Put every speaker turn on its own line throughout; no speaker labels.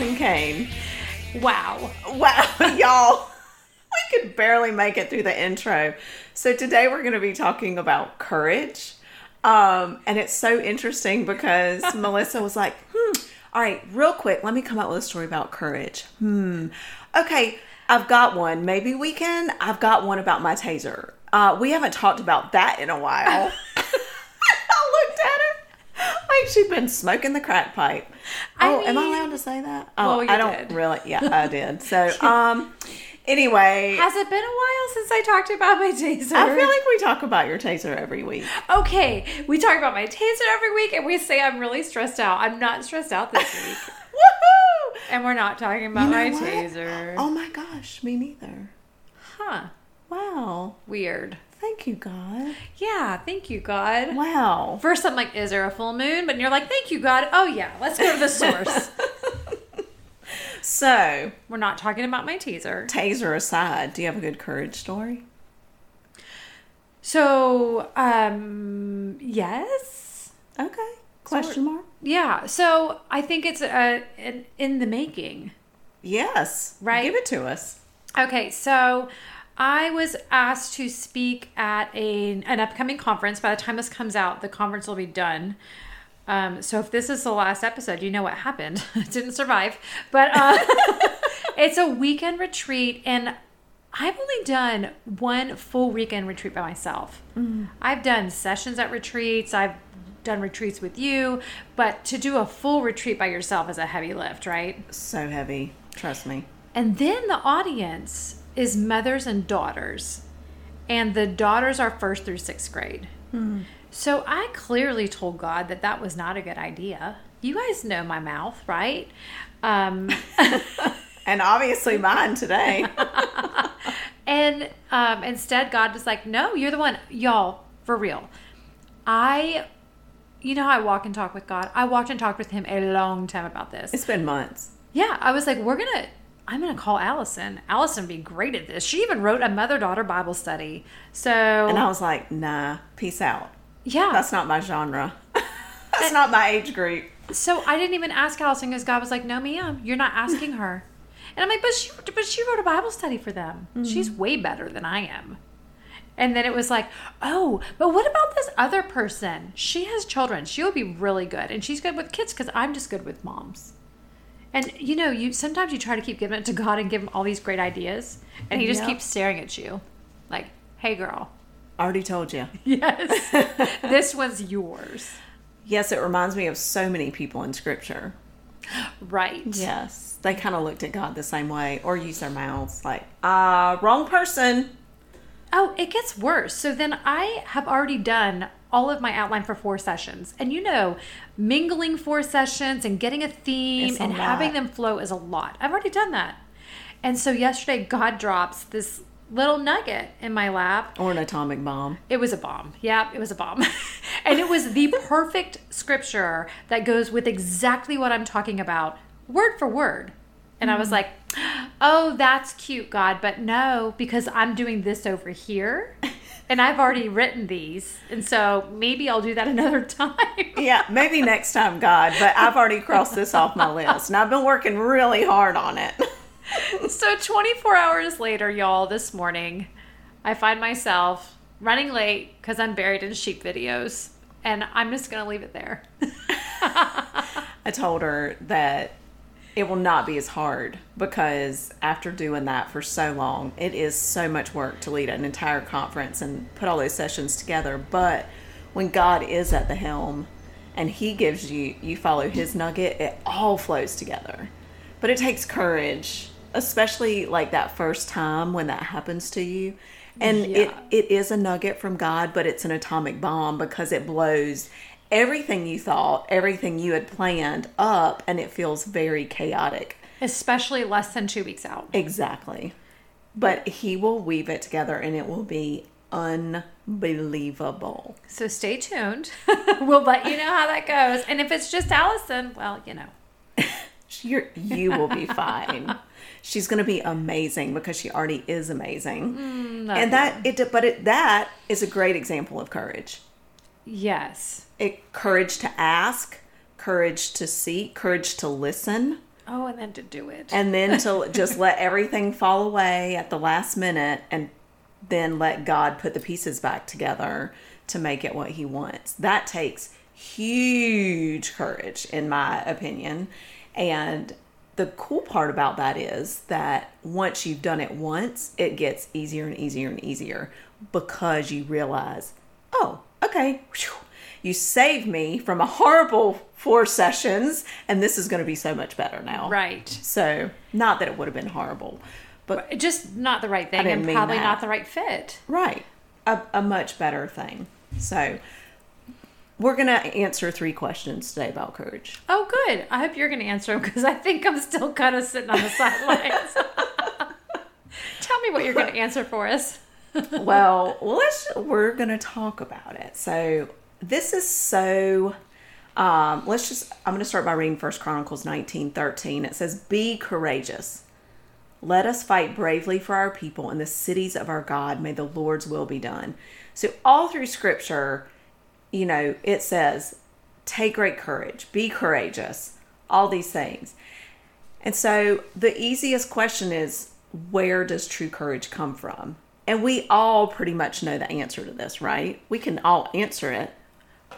Allison Kane.
Wow.
Wow, y'all. We could barely make it through the intro. So today we're going to be talking about courage. Um, and it's so interesting because Melissa was like, hmm, all right, real quick, let me come up with a story about courage. Hmm. Okay, I've got one. Maybe we can. I've got one about my taser. Uh, we haven't talked about that in a while. I looked at her like she'd been smoking the crack pipe.
I
Oh, am I allowed to say that? Oh,
Well, you
I don't
did.
really. Yeah, I did. So, um, anyway,
Has it been a while since I talked about my taser?
I feel like we talk about your taser every week.
okay, we talk about my taser every week, and we say I'm really stressed out. I'm not stressed out this week,
Woohoo!
and we're not talking about
You know
my
what?
taser.
Oh my gosh, me neither.
Huh?
Wow.
Weird.
Thank you, God.
Yeah. Thank you, God.
Wow.
First, I'm like, is there a full moon? But you're like, thank you, God. Oh yeah, let's go to the source.
So,
we're not talking about my teaser.
taser aside, do you have a good courage story?
So, um, yes.
Okay. Question mark?
Yeah, so I think it's uh, in, in the making.
Yes.
Right.
Give it to us.
Okay, so I was asked to speak at a, an upcoming conference. By the time this comes out, the conference will be done. Um, so if this is the last episode, you know what happened. It Didn't survive, but uh, it's a weekend retreat, and I've only done one full weekend retreat by myself. I've done sessions at retreats. I've done retreats with you, but to do a full retreat by yourself is a heavy lift, right?
So heavy. Trust me.
And then the audience is mothers and daughters. And the daughters are first through sixth grade. So I clearly told God that that was not a good idea. You guys know my mouth, right? Um,
And obviously mine today.
and um, instead, God was like, no, you're the one. Y'all, for real. I, you know how I walk and talk with God? I walked and talked with Him a long time about this.
it's been months.
Yeah, I was like, we're gonna. I'm gonna call Allison. Allison would be great at this. She even wrote a mother daughter Bible study. So
And I was like, nah, peace out.
yeah,
That's not my genre. That's not my age group.
so I didn't even ask Allison because God was like, no, ma'am, you're not asking her. And I'm like, but she, but she wrote a Bible study for them. Mm-hmm. She's way better than I am. And then it was like, oh, but what about this other person? She has children. She will be really good, and she's good with kids because I'm just good with moms. And you know, you sometimes you try to keep giving it to God and give him all these great ideas, and he just
Yep.
keeps staring at you, like, "Hey, girl,
Already told you.
yes, this one's yours."
Yes, it reminds me of so many people in scripture.
Right.
Yes. They kind of looked at God the same way or used their mouths like, ah, wrong person.
Oh, it gets worse. So then I have already done all of my outline for four sessions. And you know, mingling four sessions and getting a theme
a
and having them flow is a lot. I've already done that. And so yesterday, God drops this little nugget in my lap.
Or an atomic bomb.
It was a bomb. Yeah, it was a bomb. and it was the perfect scripture that goes with exactly what I'm talking about, word for word. And I was mm. like, oh, that's cute, God. But no, because I'm doing this over here. And I've already written these. And so maybe I'll do that another time.
Yeah, maybe next time, God, but I've already crossed this off my list and I've been working really hard on it.
so 24 hours later, y'all, this morning, I find myself running late because I'm buried in sheep videos. And I'm just going to leave it there.
I told her that it will not be as hard because after doing that for so long, it is so much work to lead an entire conference and put all those sessions together. But when God is at the helm and He gives you, you follow His nugget, it all flows together. But it takes courage, especially like that first time when that happens to you. And it, it is a nugget from God, but it's an atomic bomb because it blows everything you thought, everything you had planned up, and it feels very chaotic.
Especially less than two weeks out.
Exactly. But he will weave it together and it will be unbelievable.
So stay tuned. we'll let you know how that goes. And if it's just Allison, well, you know.
You're, you will be fine. She's going to be amazing because she already is amazing.
Mm, love
and that it but it that is a great example of courage.
Yes.
It courage to ask, courage to seek, courage to listen,
Oh, and then to do it.
and then to just let everything fall away at the last minute and then let God put the pieces back together to make it what he wants. That takes huge courage in my opinion. And the cool part about that is that once you've done it once, it gets easier and easier and easier because you realize, oh, okay, whew, you saved me from a horrible four sessions, and this is going to be so much better now.
right.
So, not that it would have been horrible, but
Just not the right thing and probably
that.
not the right fit.
right, a, a much better thing. So, we're going to answer three questions today about courage.
Oh, good. I hope you're going to answer them because I think I'm still kind of sitting on the sidelines. Tell me what you're going to answer for us.
well, let's we're going to talk about it. So, this is so um, let's just I'm going to start by reading First Chronicles 19:13. It says, "Be courageous. Let us fight bravely for our people and the cities of our God. May the Lord's will be done." So, all through scripture, you know, it says, "Take great courage. Be courageous." All these things. And so the easiest question is where does true courage come from? And we all pretty much know the answer to this, right? We can all answer it.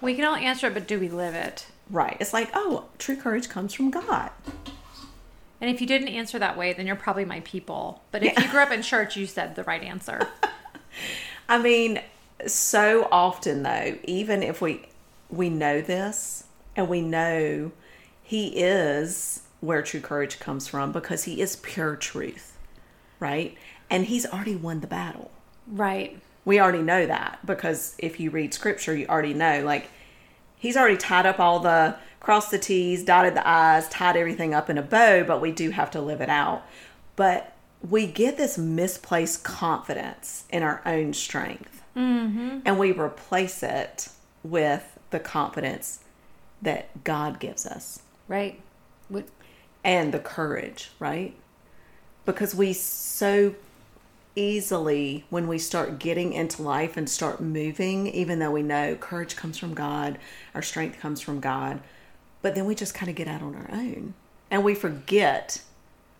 We can all answer it, but do we live it?
Right. It's like, oh, true courage comes from God.
And if you didn't answer that way, then you're probably my people. But if you grew up in church, you said the right answer.
I mean, so often though, even if we we know this and we know he is where true courage comes from because he is pure truth, right? And he's already won the battle.
right.
We already know that because if you read scripture, you already know like he's already tied up all the crossed the T's, dotted the I's, tied everything up in a bow, but we do have to live it out. But we get this misplaced confidence in our own strength mm-hmm. and we replace it with the confidence that God gives us
Right. Would-
and the courage, right? Because we so easily, when we start getting into life and start moving, even though we know courage comes from God, our strength comes from God, but then we just kind of get out on our own and we forget,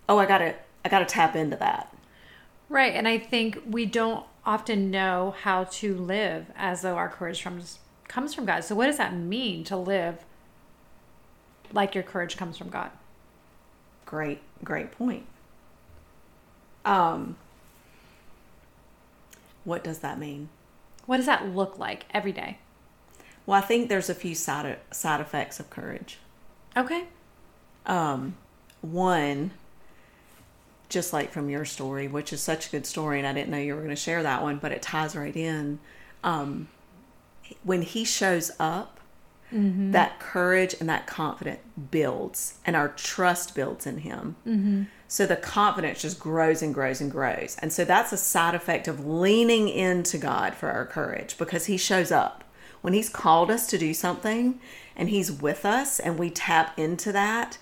oh, I gotta, I gotta tap into that.
Right. And I think we don't often know how to live as though our courage comes comes from God. So what does that mean to live like your courage comes from God?
Great, great point. Um, what does that mean?
What does that look like every day?
Well, I think there's a few side side effects of courage.
Okay.
um, one, just like from your story, which is such a good story, and I didn't know you were going to share that one, but it ties right in. Um, when he shows up, that courage and that confidence builds, and our trust builds in him. So the confidence just grows and grows and grows. And so that's a side effect of leaning into God for our courage because he shows up. When he's called us to do something and he's with us and we tap into that,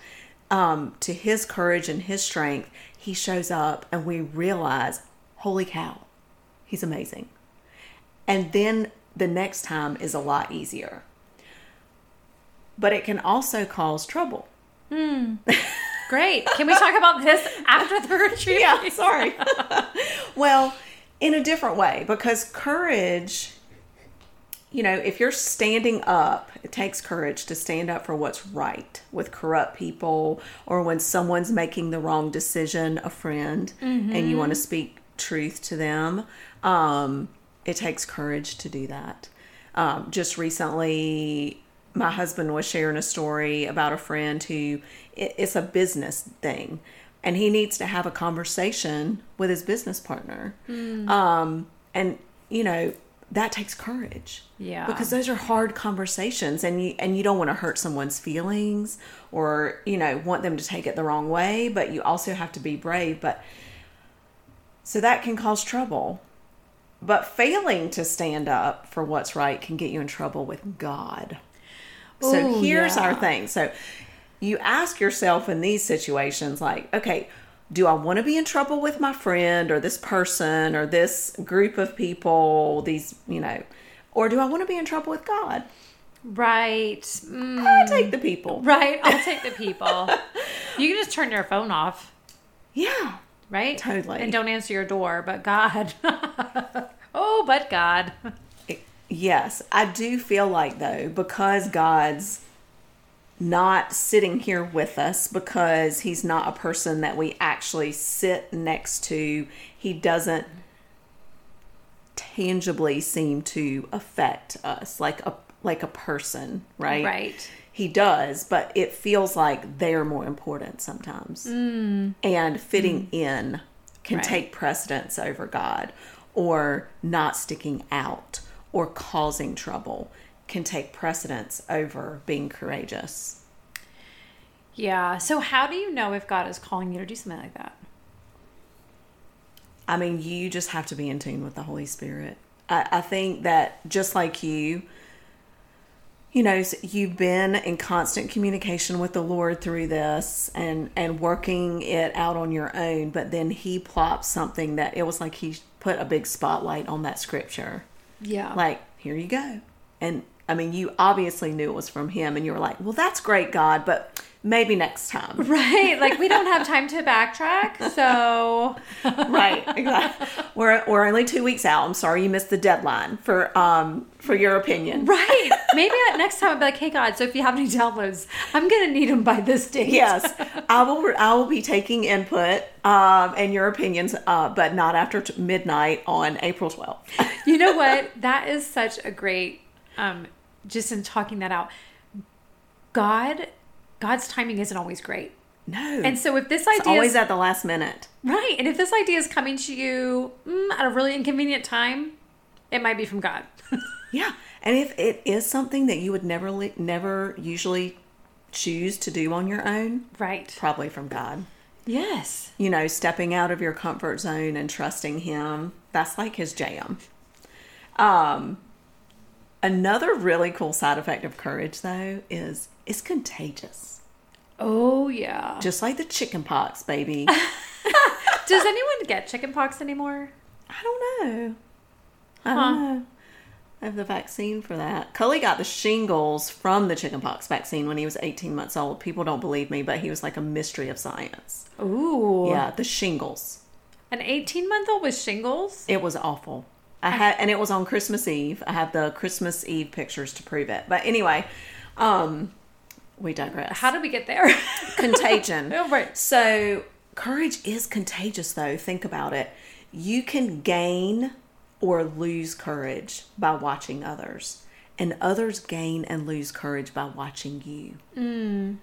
um, to his courage and his strength, he shows up and we realize, holy cow, he's amazing. And then the next time is a lot easier. But it can also cause trouble.
Great. Can we talk about this after the retreat?
Yeah, sorry. well, in a different way, because courage, you know, if you're standing up, it takes courage to stand up for what's right with corrupt people or when someone's making the wrong decision, a friend, and you want to speak truth to them. Um, it takes courage to do that. Um, just recently, my husband was sharing a story about a friend who it's a business thing and he needs to have a conversation with his business partner um, and you know that takes courage
Yeah.
because those are hard conversations and you and you don't want to hurt someone's feelings or you know want them to take it the wrong way but you also have to be brave but so that can cause trouble but failing to stand up for what's right can get you in trouble with God. So
Ooh,
here's
yeah.
our thing. So you ask yourself in these situations, like, okay, do I want to be in trouble with my friend or this person or this group of people, these, you know, or do I want to be in trouble with God?
Right. Mm,
I'll take the people.
right. I'll take the people. you can just turn your phone off,
Yeah.
right?
Totally.
And don't answer your door, but God. oh, but God.
Yes, I do feel like though because God's not sitting here with us because he's not a person that we actually sit next to, he doesn't tangibly seem to affect us like a like a person, right?
Right.
He does, but it feels like they're more important sometimes. Mm. And fitting mm. in can
Right.
take precedence over God, or not sticking out or causing trouble can take precedence over being courageous.
Yeah. So, how do you know if God is calling you to do something like that?
I mean, you just have to be in tune with the Holy Spirit. I, I think that just like you, you know, you've been in constant communication with the Lord through this and and working it out on your own, but then He plopped something that it was like He put a big spotlight on that scripture.
Yeah.
Like, here you go. And I mean, you obviously knew it was from Him, and you were like, well, that's great, God, but maybe next time.
right. Like, we don't have time to backtrack. So,
right exactly we're, we're only two weeks out i'm sorry you missed the deadline for um for your opinion
right. Maybe next time I'll be like, hey, God, so if you have any downloads, I'm to need them by this date.
yes i will i will be taking input um and your opinions uh but not after t- midnight on april 12th
you know what? That is such a great, um, just in talking that out. God, God's timing isn't always great.
no
And so if this
it's
idea
always
is
at the last minute
right, and if this idea is coming to you mm, at a really inconvenient time, it might be from God.
yeah and if it is something that you would never never usually choose to do on your own
right.
probably from god
Yes.
you know, stepping out of your comfort zone and trusting him. That's like his jam. Um another really cool side effect of courage though is it's contagious.
Oh yeah.
Just like the chicken pox, baby.
Does anyone get chickenpox anymore?
I don't know. I don't know. I have the vaccine for that. Cully got the shingles from the chickenpox vaccine when he was 18 months old. People don't believe me, but he was like a mystery of science.
Ooh.
Yeah, the shingles.
An 18 month old with shingles?
It was awful. I had, and it was on Christmas Eve. I have the Christmas Eve pictures to prove it. But anyway, um, we digress.
How did we get there?
Contagion.
Oh, right.
So courage is contagious, though. Think about it. You can gain or lose courage by watching others, and others gain and lose courage by watching you. Mm.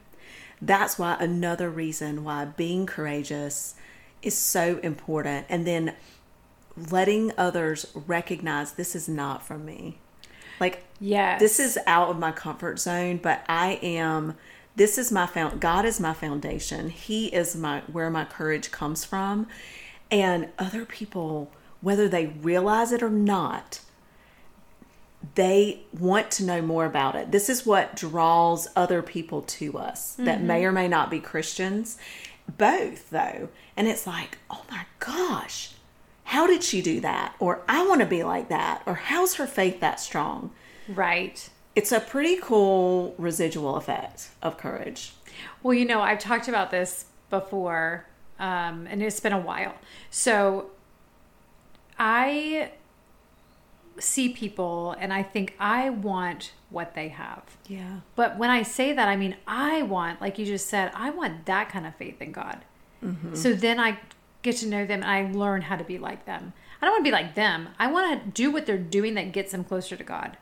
That's why another reason why being courageous is so important, and then letting others recognize this is not from me. Like
Yes.
this is out of my comfort zone but i am this is my found god is my foundation. He is my where my courage comes from. And other people whether they realize it or not they want to know more about it. This is what draws other people to us that may mm-hmm. or may not be christians. Both though. And it's like oh my gosh how did she do that or i want to be like that or how's her faith that strong
Right.
it's a pretty cool residual effect of courage.
Well, you know, I've talked about this before, um, and it's been a while. So I see people and I think I want what they have.
Yeah.
But when I say that, I mean, I want, like you just said, I want that kind of faith in God. So then I get to know them and I learn how to be like them. I don't want to be like them. I want to do what they're doing that gets them closer to God.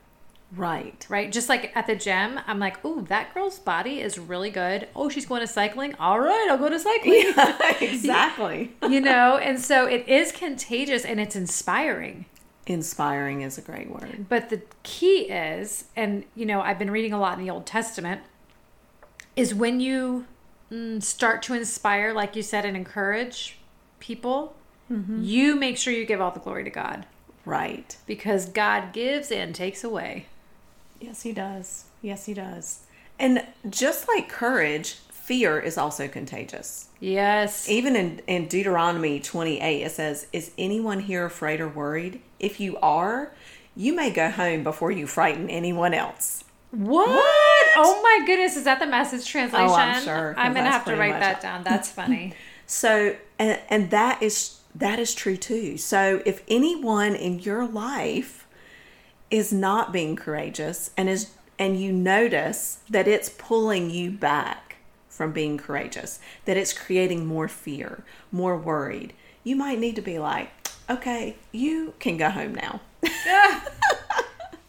Right.
Right? Just like at the gym, I'm like, oh, that girl's body is really good. Oh, she's going to cycling. All right, I'll go to cycling.
exactly.
you know, and so it is contagious and it's inspiring.
Inspiring is a great word.
But the key is, and you know, I've been reading a lot in the Old Testament, is when you mm, start to inspire, like you said, and encourage people, mm-hmm. you make sure you give all the glory to God
Right.
because God gives and takes away.
Yes, he does. Yes, he does. And just like courage, fear is also contagious.
Yes.
Even in, in Deuteronomy 28, it says, Is anyone here afraid or worried? If you are, you may go home before you frighten anyone else.
What? Oh my goodness! Is that the message translation?
Oh, I'm sure,
I'm gonna have to write that down. That's funny.
So, and, and that is that is true too. So, if anyone in your life is not being courageous and is and you notice that it's pulling you back from being courageous, that it's creating more fear, more worried, you might need to be like, okay, you can go home now.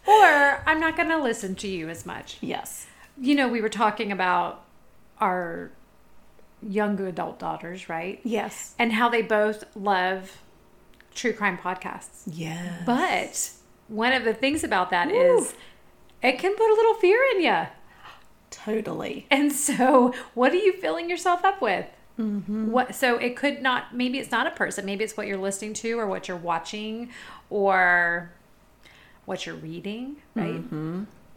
or I'm not gonna listen to you as much.
yes.
You know, we were talking about our young adult daughters, right?
Yes.
And how they both love true crime podcasts.
Yeah.
But one of the things about that
Woo.
is it can put a little fear in you.
totally.
And so, what are you filling yourself up with? Mm-hmm. What? So it could not. Maybe it's not a person. Maybe it's what you're listening to, or what you're watching, or what you're reading. Right?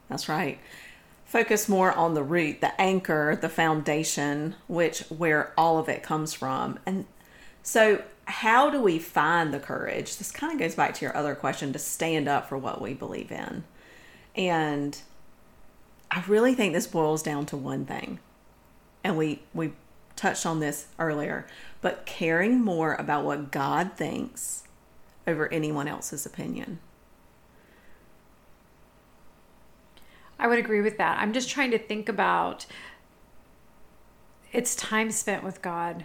That's right. Focus more on the root, the anchor, the foundation, which where all of it comes from. And so, how do we find the courage? This kind of goes back to your other question to stand up for what we believe in. And I really think this boils down to one thing. And we we touched on this earlier, but caring more about what God thinks over anyone else's opinion.
I would agree with that. I'm just trying to think about it's time spent with God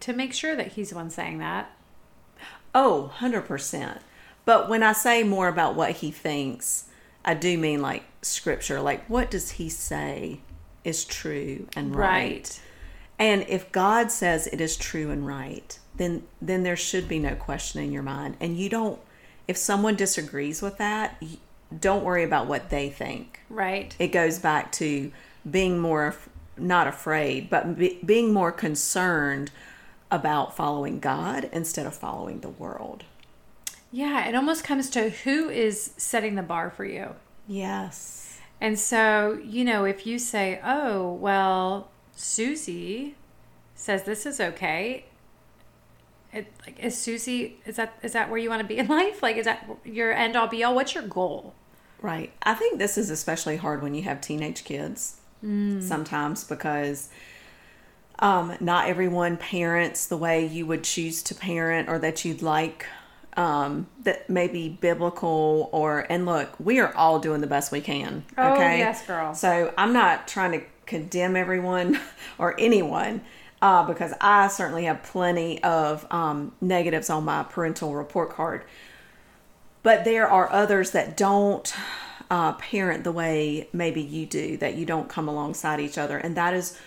to make sure that He's the one saying that.
Oh, 100%. But when I say more about what he thinks, I do mean like scripture. Like, what does he say is true and right? And if God says it is true and right, then then there should be no question in your mind. And you don't if someone disagrees with that, don't worry about what they think.
Right.
It goes back to being more not afraid, but be, being more concerned about following God instead of following the world.
Yeah, it almost comes to who is setting the bar for you.
Yes.
And so, you know, if you say, oh, well, Susie says this is okay. It, like, is Susie, is that, is that where you want to be in life? Like, is that your end all be all? What's your goal?
Right. I think this is especially hard when you have teenage kids sometimes because um, not everyone parents the way you would choose to parent or that you'd like um, that may be biblical or and look we are all doing the best we can
Oh,
okay
yes, girl.
so i'm not trying to condemn everyone or anyone uh, because i certainly have plenty of um, negatives on my parental report card but there are others that don't uh, parent the way maybe you do that you don't come alongside each other and that is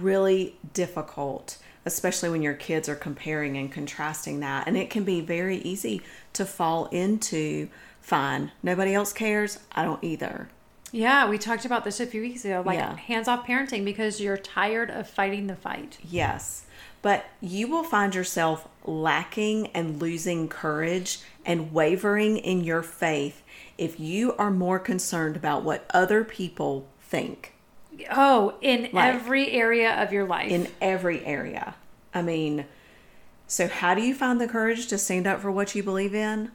really difficult especially when your kids are comparing and contrasting that and it can be very easy to fall into fine nobody else cares i don't either
Yeah, we talked about this a few weeks ago, like
Yeah.
hands off parenting because you're tired of fighting the fight.
Yes. But you will find yourself lacking and losing courage and wavering in your faith if you are more concerned about what other people think
Oh, in
Right.
every area of your life.
in every area. I mean, so how do you find the courage to stand up for what you believe in?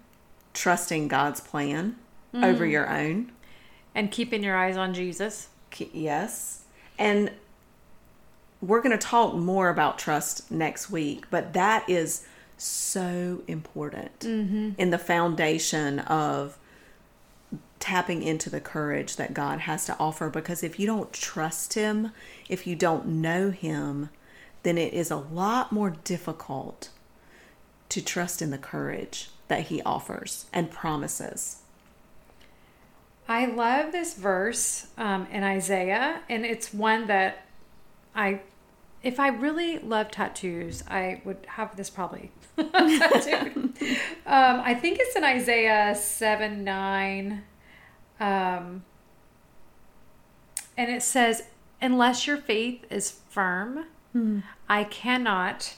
Trusting God's plan over mm. your own.
and keeping your eyes on Jesus.
Yes. And we're going to talk more about trust next week, but that is so important in the foundation of tapping into the courage that God has to offer. Because if you don't trust Him, if you don't know Him, then it is a lot more difficult to trust in the courage that He offers and promises.
I love this verse um, in Isaiah, and it's one that I, if I really love tattoos, I would have this probably tattooed. um, I think it's in Isaiah 7 9. Um, and it says, Unless your faith is firm, I cannot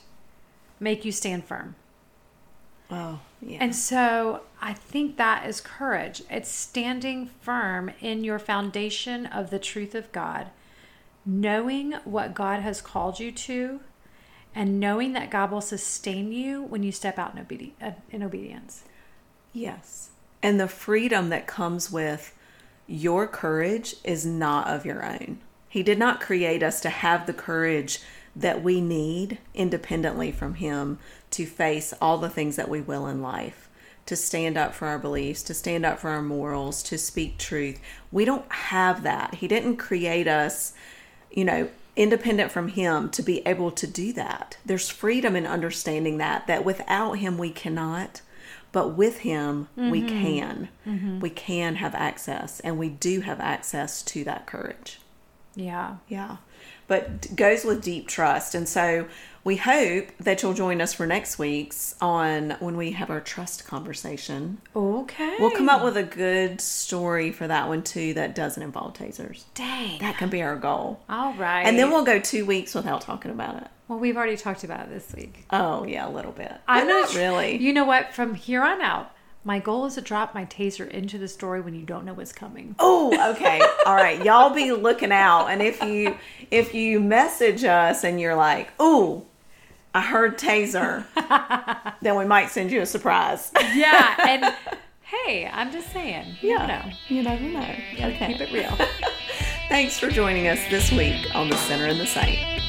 make you stand firm.
Oh, yeah.
And so I think that is courage. It's standing firm in your foundation of the truth of God, knowing what God has called you to, and knowing that God will sustain you when you step out in, obedi- uh, in obedience.
Yes. And the freedom that comes with your courage is not of your own. He did not create us to have the courage that we need independently from Him to face all the things that we will in life, to stand up for our beliefs, to stand up for our morals, to speak truth. We don't have that. He didn't create us, you know, independent from him to be able to do that. There's freedom in understanding that that without him we cannot, but with him we mm-hmm. can. Mm-hmm. We can have access and we do have access to that courage.
Yeah.
Yeah. But goes with deep trust. And so we hope that you'll join us for next week's on when we have our trust conversation.
Okay.
We'll come up with a good story for that one too that doesn't involve tasers.
Dang.
That can be our goal.
All right.
And then we'll go two weeks without talking about it.
Well, we've already talked about it this week.
Oh yeah, a little bit.
I'm
not
not
really.
You know what? From here on out, my goal is to drop my taser into the story when you don't know what's coming.
Oh, okay. All right. Y'all be looking out. And if you if you message us and you're like, "Ooh, I heard taser," then we might send you a surprise.
Yeah, and hey, I'm just saying. You
Yeah.
know,
You never know.
gotta
Okay.
keep it real.
Thanks for joining us this week on The Center and the Saint.